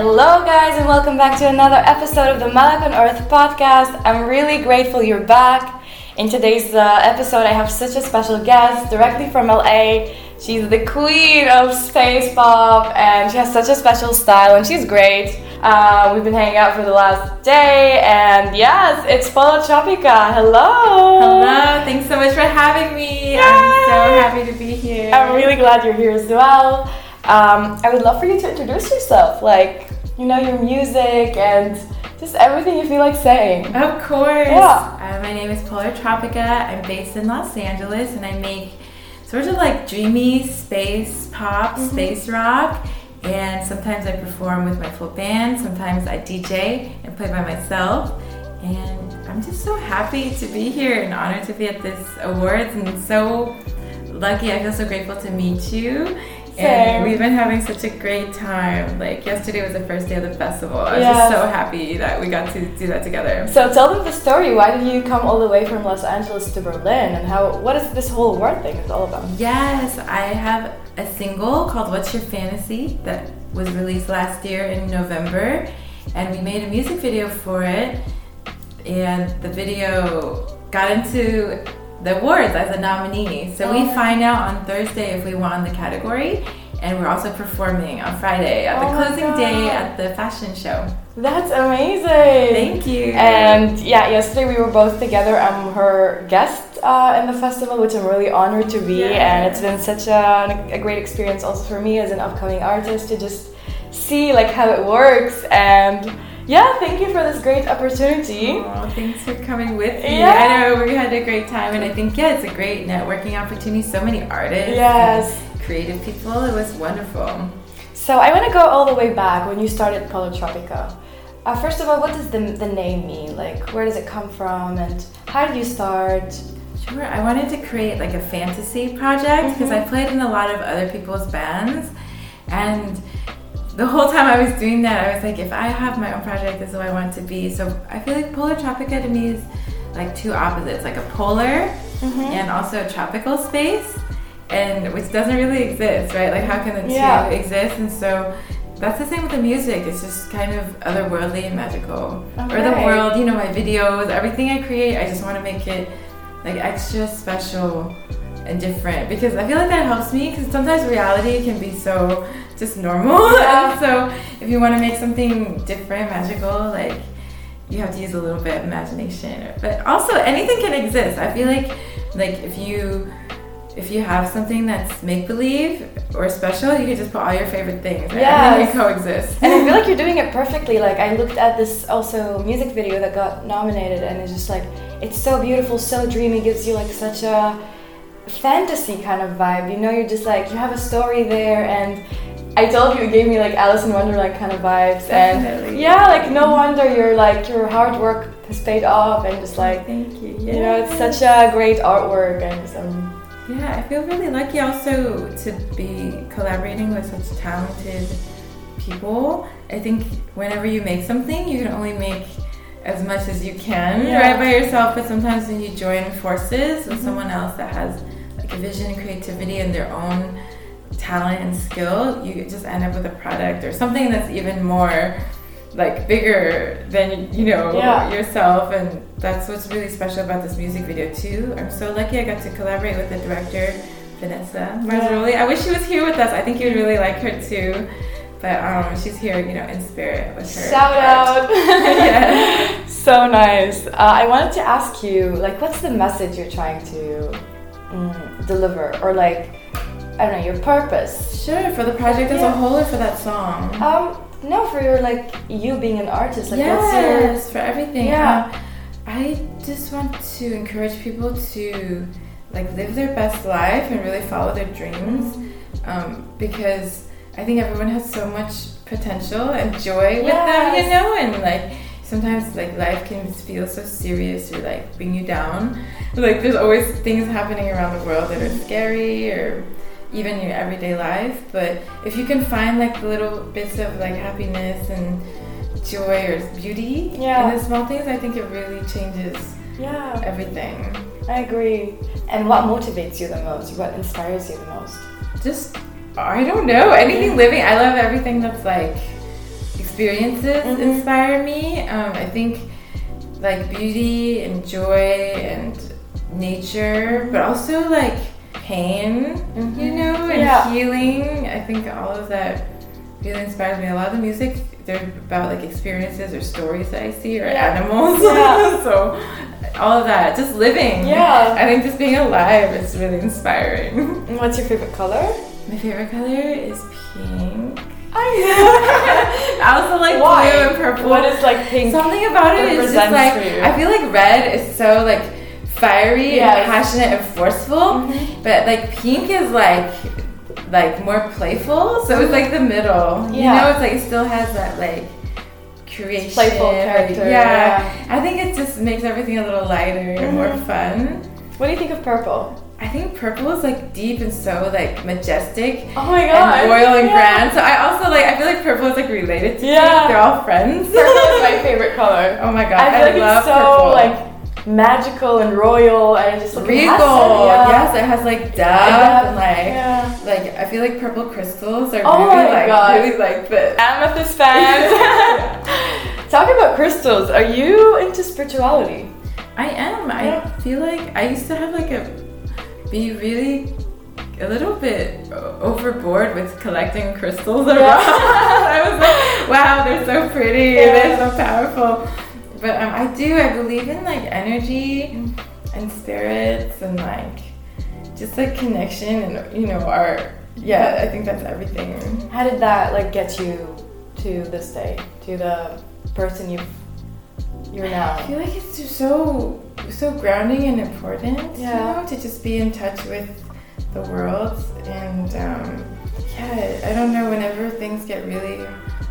Hello, guys, and welcome back to another episode of the Malak on Earth podcast. I'm really grateful you're back. In today's uh, episode, I have such a special guest directly from LA. She's the queen of space pop, and she has such a special style, and she's great. Uh, we've been hanging out for the last day, and yes, it's Polartropica. Hello. Hello. Thanks so much for having me. Yay. I'm so happy to be here. I'm really glad you're here as well. Um, I would love for you to introduce yourself, like you know your music and just everything you feel like saying. Of course. Yeah. Uh, my name is Polartropica. I'm based in Los Angeles, and I make sort of like dreamy space pop, Mm-hmm. space rock. And sometimes I perform with my full band. Sometimes I DJ and play by myself. And I'm just so happy to be here and honored to be at this awards and so lucky. I feel so grateful to meet you. And we've been having such a great time. Like yesterday was the first day of the festival. I was Yes. just so happy that we got to do that together. So tell them the story. Why did you come all the way from Los Angeles to Berlin, and how? What is this whole award thing is all about? Yes, I have a single called What's Your Fantasy that was released last year in November, and we made a music video for it. And the video got into the awards as a nominee. So we Oh. find out on Thursday if we won the category, and we're also performing on Friday at the Oh closing day at the fashion show. That's amazing. Thank you. And yeah, yesterday we were both together. I'm her guest uh, in the festival, which I'm really honored to be. Yeah. And it's been such a, a great experience also for me as an upcoming artist to just see like how it works. And yeah, thank you for this great opportunity. Aw, thanks for coming with me. Yeah. I know we had a great time, and I think yeah, it's a great networking opportunity. So many artists, Yes. creative people. It was wonderful. So I want to go all the way back when you started Polartropica. Uh, first of all, what does the, the name mean? Like, where does it come from, and how did you start? Sure, I wanted to create like a fantasy project because I played in a lot of other people's bands, and the whole time I was doing that, I was like, if I have my own project, this is what I want to be. So I feel like Polartropica to me is like two opposites, like a polar mm-hmm. and also a tropical space, and which doesn't really exist, right? Like how can the Yeah. two exist? And so that's the same with the music. It's just kind of otherworldly and magical. Or the world, you know, my videos, everything I create, I just want to make it like extra special and different because I feel like that helps me because sometimes reality can be so just normal. Yeah. and so if you want to make something different, magical, like you have to use a little bit of imagination. But also anything can exist. I feel like like if you if you have something that's make believe or special, you can just put all your favorite things. Right? And Yes. they coexist. And I feel like you're doing it perfectly. Like I looked at this also music video that got nominated, and it's just like it's so beautiful, so dreamy, gives you like such a fantasy kind of vibe. You know, you're just like you have a story there, and I told you it gave me like Alice in Wonderland kind of vibes. And Definitely. yeah, like no wonder you're like your hard work has paid off, and just like Thank you. you know, it's such a great artwork, and um, Yeah, I feel really lucky also to be collaborating with such talented people. I think whenever you make something, you can only make as much as you can Yeah. right by yourself. But sometimes when you join forces with Mhm. someone else that has vision and creativity and their own talent and skill, you just end up with a product or something that's even more like bigger than you know Yeah. yourself and that's what's really special about this music video too i'm so lucky i got to collaborate with the director vanessa marzaroli i wish she was here with us i think you would really like her too but um, she's here you know in spirit with her shout out. Yeah. So nice. Uh, I wanted to ask you, like, what's the message you're trying to mm, deliver, or like, I don't know, your purpose? sure for the project as Yeah. a whole or for that song Um, no, for your like you being an artist. Like, what's your for everything. Yeah. Um, I just want to encourage people to like live their best life and really follow their dreams, um, because I think everyone has so much potential and joy with them, you know, and like sometimes like life can feel so serious or like bring you down. Like there's always things happening around the world that are scary or even your everyday life. But if you can find like the little bits of like happiness and joy or beauty Yeah. in the small things, I think it really changes yeah? everything. I agree. And what motivates you the most? What inspires you the most? Just I don't know anything living. I love everything that's like experiences Mhm. inspire me. Um, I think like beauty and joy and nature, but also like pain, Mhm. you know, and Yeah. healing. I think all of that really inspires me. A lot of the music, they're about like experiences or stories that I see or Yeah. animals. Yeah. so all of that, just living. Yeah. I think just being alive is really inspiring. And what's your favorite color? My favorite color is pink. I I also like Why? blue and purple. What is like pink? Something about it is just like? I feel like red is so like fiery Yes. and passionate and forceful, Mhm. but like pink is like like more playful. So it's like the middle. Yeah. You know, it's like it still has that like creation, Playful character, Yeah. I think it just makes everything a little lighter and more Mhm. fun. What do you think of purple? I think purple is like deep and so like majestic Oh my and royal and Yeah. grand. So I also like I feel like purple is like related to Yeah. pink. They're all friends. Purple is my favorite color. Oh my god, I I, feel like love it's so purple. like magical and royal and just like, it regal. some- yeah. Yes, it has like depth Yeah. and like Yeah. like I feel like purple crystals are Oh really my like God. really like the Amethyst fans. Talking about crystals, are you into spirituality? I am. I feel like I used to have like a be really a little bit overboard with collecting crystals around. I was like, wow, they're so pretty, Yeah. they're so powerful. But um, I do. I believe in like energy and spirits and like just like connection and you know our yeah. I think that's everything. How did that like get you to this day, to the person you you're I feel like it's just so so grounding and important, Yeah. you know, to just be in touch with the world. And um, yeah, I don't know. Whenever things get really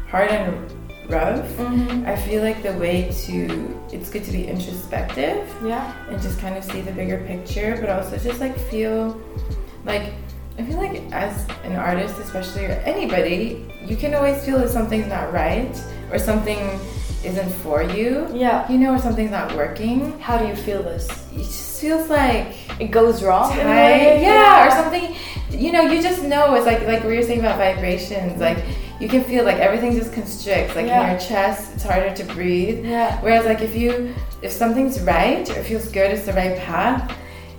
hard and rough, Mm-hmm. I feel like the way to it's good to be introspective Yeah. and just kind of see the bigger picture, but also just like feel like I feel like as an artist, especially or anybody, you can always feel that something's not right or something isn't for you. Yeah. You know, or something's not working. How do you feel this? It just feels like It goes wrong. tight, way? yeah, or something. You know, you just know. It's like like we were saying about vibrations. Mm-hmm. Like you can feel like everything just constricts. Like Yeah. in your chest, it's harder to breathe. Yeah. Whereas like if you if something's right or feels good, it's the right path.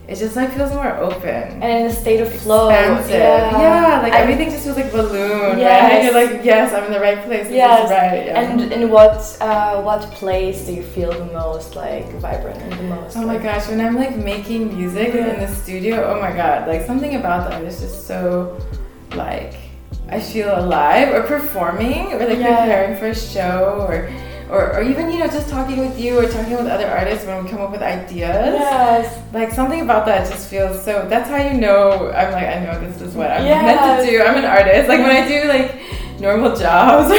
It just like feels more open. And in a state of flow. expansive. Yeah. Yeah, like I- everything just feels like balloon, right? You're like, yes, I'm in the right place. Yes. right. Yeah. And in what uh, what place do you feel the most like vibrant and the most? Oh my gosh, when I'm like making music Yeah. in the studio, oh my god, like something about that is just so like I feel alive or performing or like Yeah. preparing for a show or, or or even you know just talking with you or talking with other artists when we come up with ideas. Yes. Like something about that just feels so that's how you know I'm like I know this is what I'm Yes. meant to do. I'm an artist. Like when I do like normal jobs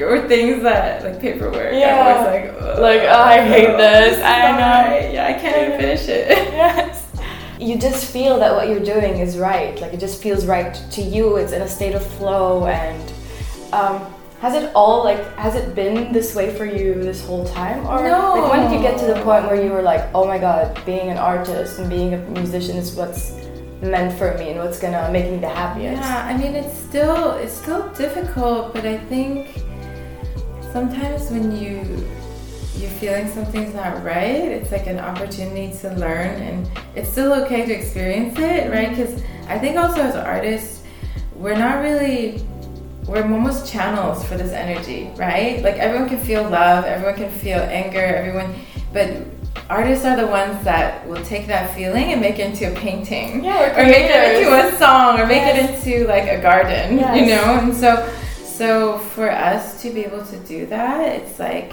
or things that like paperwork, Yeah. I'm like "Ugh, Like, oh, I hate this. I know. Yeah, I can't even finish it. yes. You just feel that what you're doing is right. Like it just feels right to you. It's in a state of flow. And um, has it all like has it been this way for you this whole time, or No. like when did you get to the point where you were like, oh my god, being an artist and being a musician is what's meant for me and what's gonna make me the happiest? Yeah, I mean it's still it's still difficult, but I think sometimes when you you're feeling something's not right, it's like an opportunity to learn, and it's still okay to experience it, right? Because I think also as artists, we're not really we're almost channels for this energy, right? Like everyone can feel love, everyone can feel anger, everyone, but artists are the ones that will take that feeling and make it into a painting Yeah, or make it into a song or make Yes. it into like a garden Yes. you know and so so for us to be able to do that it's like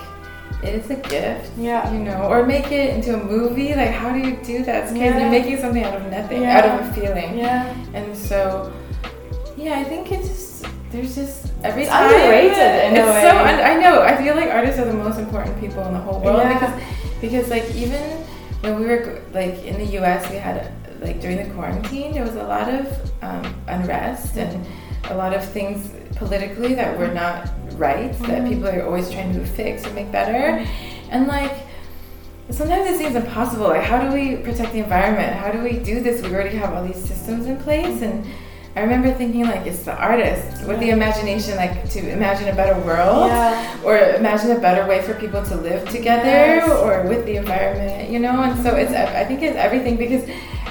it is a gift Yeah. you know or make it into a movie like how do you do that Yeah. you're making something out of nothing Yeah. out of a feeling Yeah. and so yeah i think it's there's just every It's time underrated in a it's way. so un- i know i feel like artists are the most important people in the whole world Yeah. because because like even when we were like in the us we had like during the quarantine there was a lot of um, unrest and a lot of things politically that were not right that Mhm. people are always trying to fix or make better and like sometimes it seems impossible like how do we protect the environment how do we do this we already have all these systems in place and I remember thinking like it's the artist with the imagination, like to imagine a better world, Yeah. or imagine a better way for people to live together, Yes. or with the environment, you know. And so it's I think it's everything because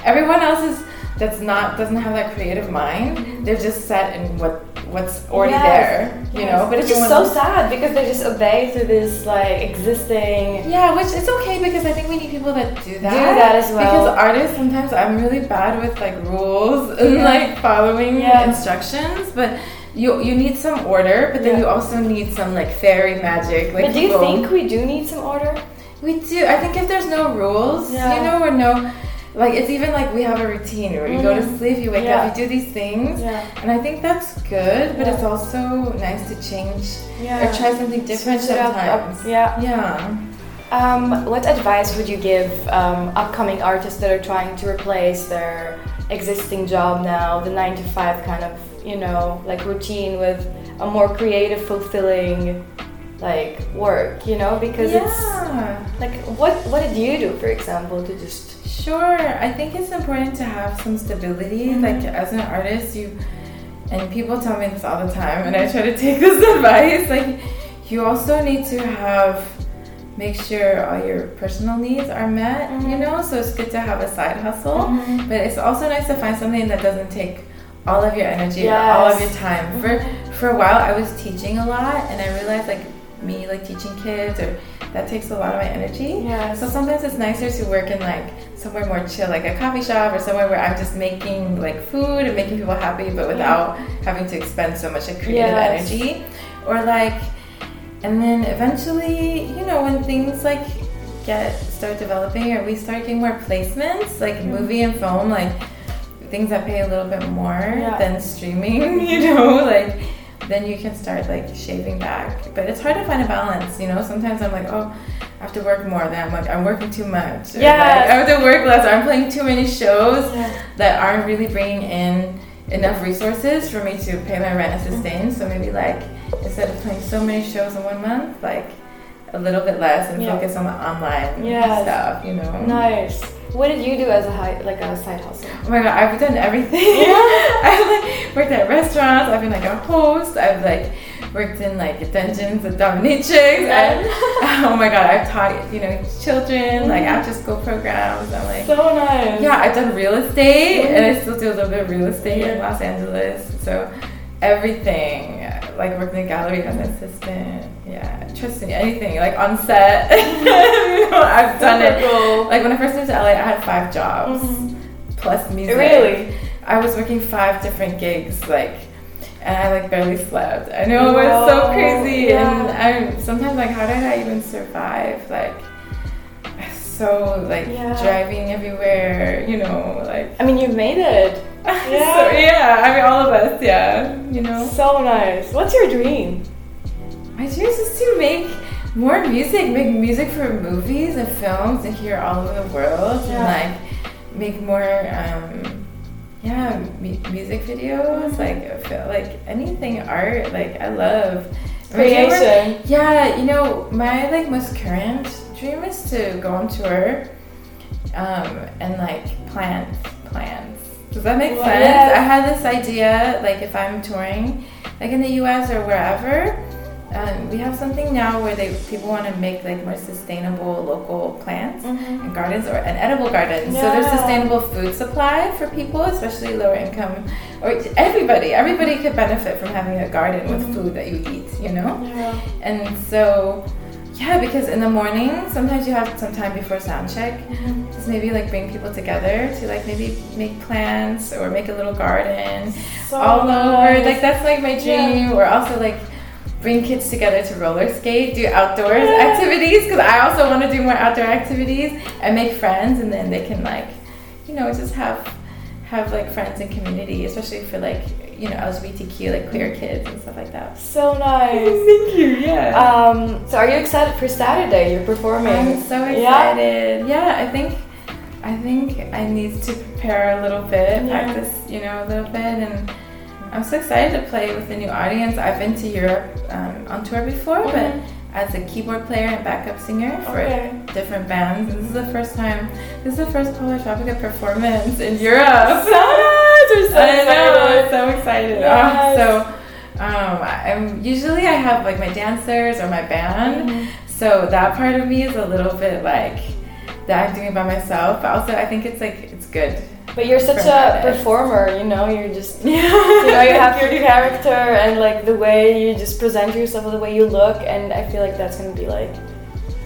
everyone else is that's not doesn't have that creative mind. They're just set in what what's already Yes. there, you Yes. know. But it's is so sad because they just obey to this like existing. Yeah, which it's okay because I think we need people that do that. that as well. Because artists sometimes I'm really bad with like rules and like following Yeah. instructions, but you you need some order, but then Yeah. you also need some like fairy magic. Like but do you people- think we do need some order? we do? I think if there's no rules, Yeah. you know, or no. Like it's even like we have a routine where you go to Mhm. sleep, you wake Yeah. up, you do these things, Yeah. and I think that's good. But Yeah. it's also nice to change Yeah. or try something different Switch sometimes. Yeah. Yeah. Um, what advice would you give um, upcoming artists that are trying to replace their existing job now, the nine to five kind of, you know, like routine with a more creative, fulfilling, like work, you know? Because it's yeah. like, what what did you do, for example, to just Sure. I think it's important to have some stability. Mhm. Like as an artist, you and people tell me this all the time, and I try to take this advice. Like you also need to have make sure all your personal needs are met. You Mhm. know, so it's good to have a side hustle, Mhm. but it's also nice to find something that doesn't take all of your energy or all of your time. For for a while, I was teaching a lot, and I realized like me like teaching kids or that takes a lot of my energy. Yes. So sometimes it's nicer to work in like somewhere more chill, like a coffee shop or somewhere where I'm just making like food and making people happy, but without having to expend so much like, creative Yes. energy. Or like, and then eventually, you know, when things like get start developing or we start getting more placements, like Mm-hmm. movie and film, like things that pay a little bit more Yeah. than streaming, you know, like then you can start like shaving back. But it's hard to find a balance, you know. Sometimes I'm like, oh, I have to work more. Then I'm like, I'm working too much. Yes. like, I have to work less. I'm playing too many shows Yeah. that aren't really bringing in enough resources for me to pay my rent and mm-hmm. sustain. So maybe like instead of playing so many shows in one month, like a little bit less and Yeah. focus on the online Yes. stuff, you know. Nice. What did you do as a high, like a side hustle? Oh my god, I've done everything. Yeah. I've like worked at restaurants. I've been like a host. I've like worked in like dungeons with dominatrix. And, oh my god, I've taught you know children like mm-hmm. after school programs. I'm like So nice. yeah, I've done real estate mm-hmm. and I still do a little bit of real estate in Los Angeles. So everything, like working in a gallery as an assistant. Yeah, trust me, anything like on set. I've done it. cool. Like when I first moved to LA, I had five jobs Mhm. plus music. Really? I was working five different gigs, like, and I like barely slept. I know it was so crazy, yeah. and I'm sometimes like, how did I even survive? Like, so like Yeah. driving everywhere, you know, like. I mean, you've made it. Yeah. so yeah, I mean all of us, yeah, you know. So nice. What's your dream? My dream is to make more music, make music for movies and films and hear all over the world, Yeah. and like make more, um, yeah, mu- music videos, like feel like anything art. Like I love My dream was- Creation. Yeah, you know, my like most current dream is to go on tour, um, and like plant plants. Does that make Well, sense? yes. I had this idea, like if I'm touring, like in the U.S. or wherever, um, we have something now where they people want to make like more sustainable local plants Mhm. and gardens or an edible garden. So there's Yeah. sustainable food supply for people, especially lower income, or everybody. Everybody could benefit from having a garden with Mhm. food that you eat. You know. Yeah. And so, yeah, because in the morning, sometimes you have some time before sound check. Mhm. Just maybe like bring people together to like maybe make plants or make a little garden So all over. Like that's like my dream. Or also like bring kids together to roller skate, do outdoors Yeah. activities because I also want to do more outdoor activities and make friends, and then they can like, you know, just have have like friends and community, especially for like you know LGBTQ like queer kids and stuff like that. So nice. Thank you. Yeah. Um, so are you excited for Saturday? You're performing. I'm so Yeah? excited. Yeah, I think I think I need to prepare a little bit, Yeah. practice, you know, a little bit, and I'm so excited to play with a new audience. I've been to Europe um, on tour before, but as a keyboard player and backup singer for Okay. different bands. This is the first time. This is the first Polartropica performance in Europe. So nice. We're so I know, excited. I'm so excited. Yes. Oh, so um, I'm usually I have like my dancers or my band. Mhm. So that part of me is a little bit like that I'm doing it by myself. But also I think it's like it's good. But you're such a performer, you know. You're just Yeah. you know you have your character and like the way you just present yourself, the way you look, and I feel like that's gonna be like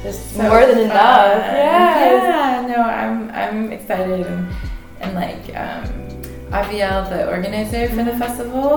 just So more than fun. enough. Yes. Yeah. No, I'm I'm excited and and like um, Aviel, the organizer for the festival,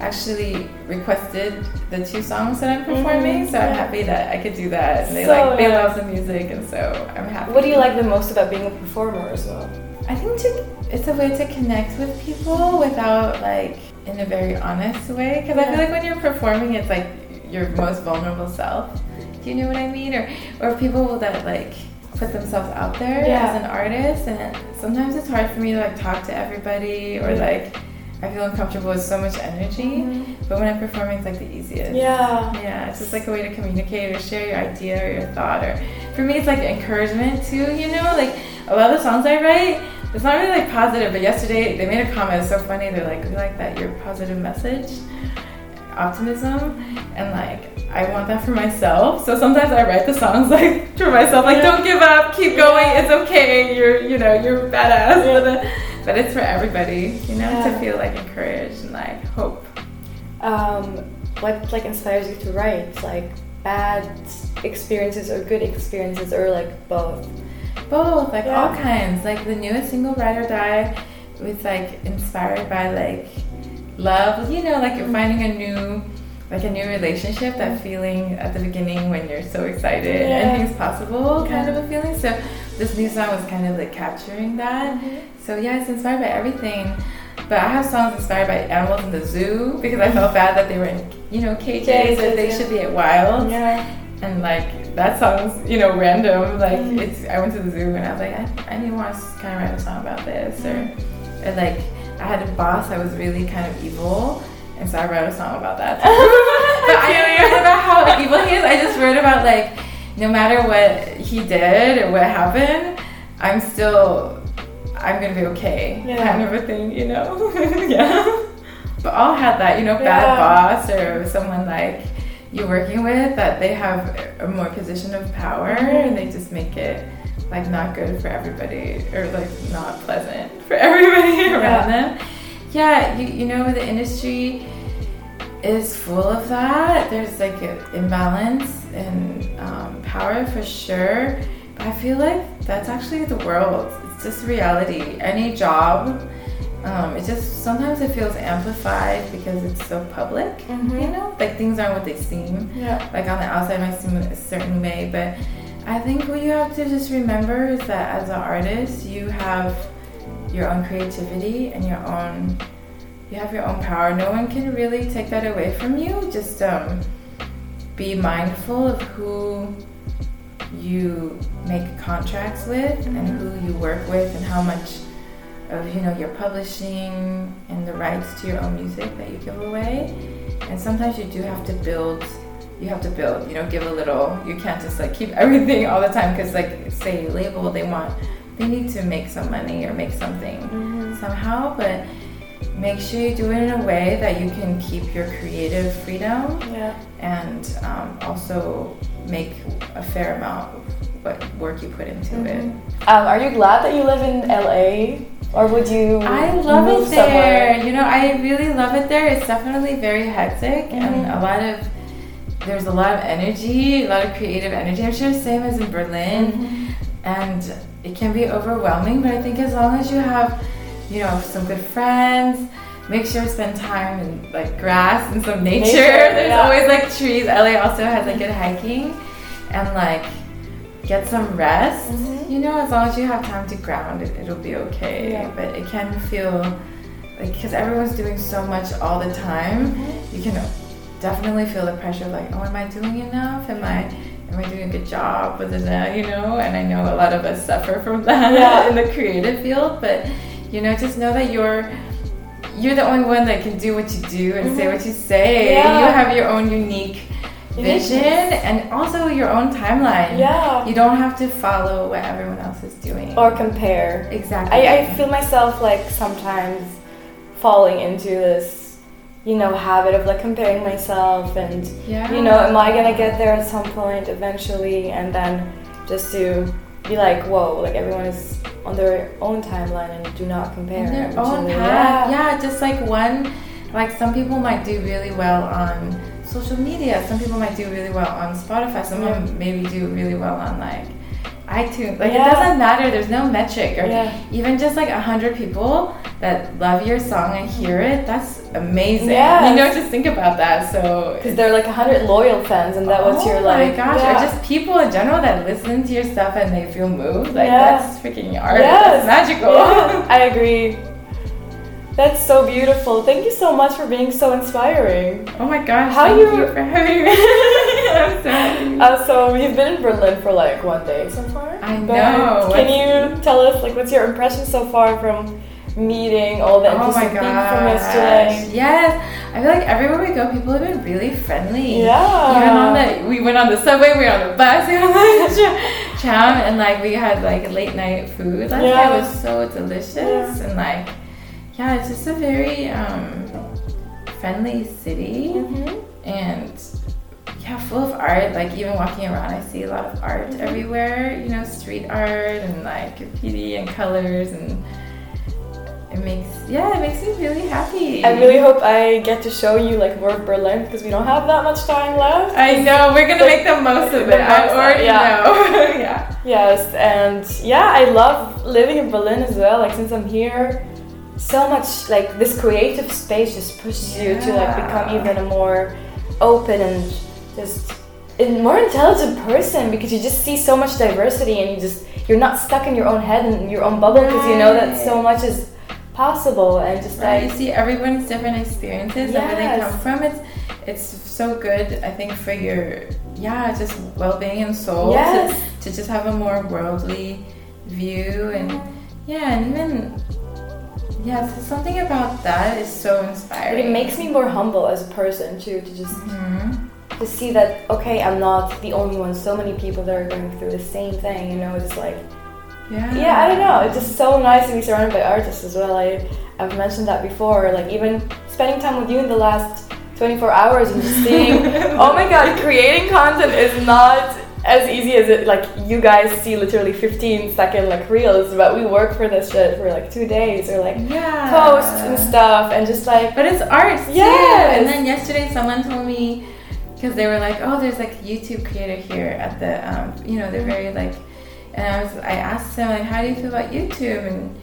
actually requested the two songs that I'm performing. Mhm. So I'm happy that I could do that. And they So like they love the music, and so I'm happy. What do you like the most about being a performer as well? I think to, it's a way to connect with people without like in a very honest way. Because I feel like when you're performing, it's like your most vulnerable self. Do you know what I mean? Or or people that like put themselves out there Yeah. as an artist, and it, sometimes it's hard for me to like talk to everybody or mm-hmm. like I feel uncomfortable with so much energy. Mm-hmm. But when I'm performing, it's like the easiest. Yeah. Yeah, it's just like a way to communicate or share your idea or your thought. Or for me, it's like encouragement too. You know, like a lot of the songs I write, it's not really like positive. But yesterday they made a comment. It's so funny. They're like, "We like that your positive message, optimism, and like I want that for myself." So sometimes I write the songs like for myself, like. "Don't give up, keep going. It's okay. You're, you know, you're badass." Yeah. But it's for everybody, you know, Yeah. to feel like encouraged and like hope. Um, what like inspires you to write? Like bad experiences or good experiences, or like both? Both, like all kinds. Like the newest single Ride or Die was like inspired by like love, you know, like Mm-hmm. finding a new like a new relationship, that feeling at the beginning when you're so excited Yeah. anything's possible kind Yeah. of a feeling. So this new song was kind of like capturing that. So yeah, it's inspired by everything. But I have songs inspired by animals in the zoo because I felt bad that they were in, you know, cages, Cages, or they yeah. should be at wild Yeah. and like that song's you know random like Mm. it's i went to the zoo and i was like i, I need to want to kind of write a song about this or, or like i had a boss that was really kind of evil and so i wrote a song about that but i didn't write about how evil he is i just wrote about like no matter what he did or what happened i'm still i'm gonna be okay Yeah. kind of a thing you know yeah but all had that you know bad Yeah. boss or someone like you're working with that they have a more position of power and they just make it like not good for everybody or like not pleasant for everybody around them. Yeah, you, you know the industry is full of that. There's like an imbalance in um, power for sure. But I feel like that's actually the world. It's just reality. Any job, um, it just sometimes it feels amplified because it's so public. Mhm. You know, like things aren't what they seem. Yeah. Like on the outside might seem a certain way, but I think what you have to just remember is that as an artist, you have your own creativity and your own you have your own power. No one can really take that away from you. Just um, be mindful of who you make contracts with and who you work with and how much of you know your publishing and the rights to your own music that you give away. And sometimes you do have to build you have to build, you know, give a little. You can't just like keep everything all the time because like say label they want they need to make some money or make something Mhm. somehow, but make sure you do it in a way that you can keep your creative freedom Yeah. and um, also make a fair amount of what work you put into it. Um, are you glad that you live in LA, or would you? I love it there. somewhere? You know, I really love it there. It's definitely very hectic and Mhm. a lot of there's a lot of energy, a lot of creative energy. I'm sure same as in Berlin. Mhm. and it can be overwhelming but i think as long as you have you know some good friends make sure to spend time in like grass and some nature, Nature, there's yeah. always like trees la also has like good hiking and like get some rest Mhm. you know as long as you have time to ground it, it'll be okay Yeah. but it can feel like because everyone's doing so much all the time Mm-hmm. you can definitely feel the pressure like oh am i doing enough am i am i doing a good job with it you know and i know a lot of us suffer from that Yeah. in the creative field but you know just know that you're you're the only one that can do what you do and say Mhm. what you say Yeah. you have your own unique. Vision and also your own timeline Yeah. you don't have to follow what everyone else is doing Or compare. exactly I, I feel myself like sometimes falling into this, you know, habit of like comparing myself and Yeah. you know, am I gonna get there at some point eventually? And then just to be like, whoa, like everyone is on their own timeline and do not compare. their own path. Yeah. just like one, like some people might do really well on social media. Some people might do really well on Spotify. Some of them maybe do really well on like iTunes. Like Yeah. it doesn't matter. There's no metric or Yeah. even just like a hundred people that love your song and hear it. That's amazing. Yes. You know, just think about that. So Because they're like a hundred loyal fans, and that was oh your like, Oh my gosh, yeah. or just people in general that listen to your stuff and they feel moved. Like Yeah. that's freaking art. Yes. That's magical. Yeah, I agree. That's so beautiful. Thank you so much for being so inspiring. Oh my gosh! How you- you for having me. I'm so. Uh, so you've been in Berlin for like one day so far. I know. Can you tell us like what's your impression so far from meeting all the Oh interesting people from yesterday? Yes, I feel like everywhere we go, people have been really friendly. Yeah. Even on the, we went on the subway, we were on the bus, we were on the tra- tram, and like we had like late night food. Last Yeah. night was so delicious, Yeah. and like, yeah, it's just a very um, friendly city. Mhm. and yeah, full of art. Like even walking around, I see a lot of art Mm-hmm. everywhere. You know, street art and like graffiti and colors, and it makes yeah, it makes me really happy. I really hope I get to show you like more of Berlin because we don't have that much time left. I know we're gonna Like, make the most of it. I already yeah. know. yeah. Yes, and yeah, I love living in Berlin as well. Like since I'm here, so much like this creative space just pushes you to like become even a more open and just a more intelligent person because you just see so much diversity and you just you're not stuck in your own head and your own bubble because you know that so much is possible and just Right, you see everyone's different experiences and where they come from. It's it's so good, I think, for your yeah, just well being and soul Yes. to, to just have a more worldly view and yeah, and even yeah, so something about that is so but inspiring. it makes me more humble as a person too to just Mhm. to see that okay i'm not the only one. So many people that are going through the same thing you know it's like yeah, yeah i don't know. It's just so nice to be surrounded by artists as well. I i've mentioned that before. Like even spending time with you in the last 24 hours and just seeing oh my god creating content is not as easy as it like you guys see literally 15 second like reels but we work for this shit for like two days or like yeah, posts and stuff and just like But it's art yeah And then yesterday someone told me because they were like, oh, there's like a YouTube creator here at the, um, you know, they're very like, and I was, I asked him like, how do you feel about YouTube? And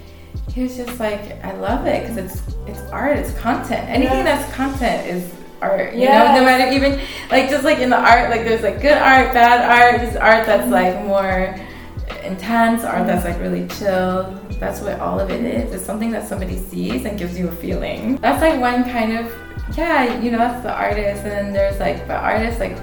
he was just like, I love it because it's it's art, it's content. Anything Yeah. that's content is art. You Yes. know, no matter even like just like in the art, like there's like good art, bad art. There's art that's mm-hmm. like more intense, art that's like really chill. That's what all of it is. It's something that somebody sees and gives you a feeling. That's like one kind of yeah, you know, that's the artist, and then there's like the artist like.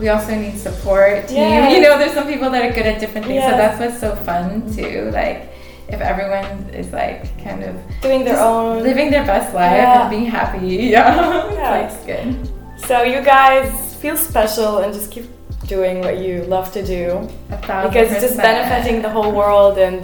We also need support team. Yes. You know, there's some people that are good at different things, so that's what's so fun too. Like, if everyone is like kind of doing their own living their best life Yeah. and being happy. Yeah, Yeah. it's good. So you guys feel special and just keep doing what you love to do A thousand because it's just benefiting the whole world and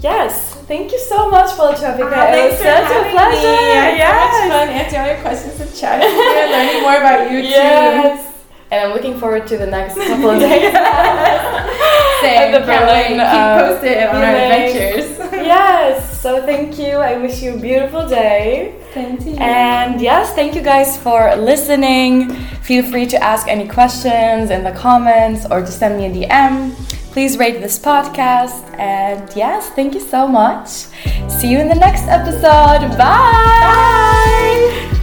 yes, thank you so much for Traffica. Ah, it thanks was such a pleasure. Me. Yes. so much fun answering all your questions and chatting and learning more about you too. Yes. And I'm looking forward to the next couple of days. Same. The wait. Berlin, Keep uh, posted on our adventures. yes. So thank you. I wish you a beautiful day. Thank you. And yes, thank you guys for listening. Feel free to ask any questions in the comments or to send me a DM. Please rate this podcast. And yes, thank you so much. See you in the next episode. Bye. Bye.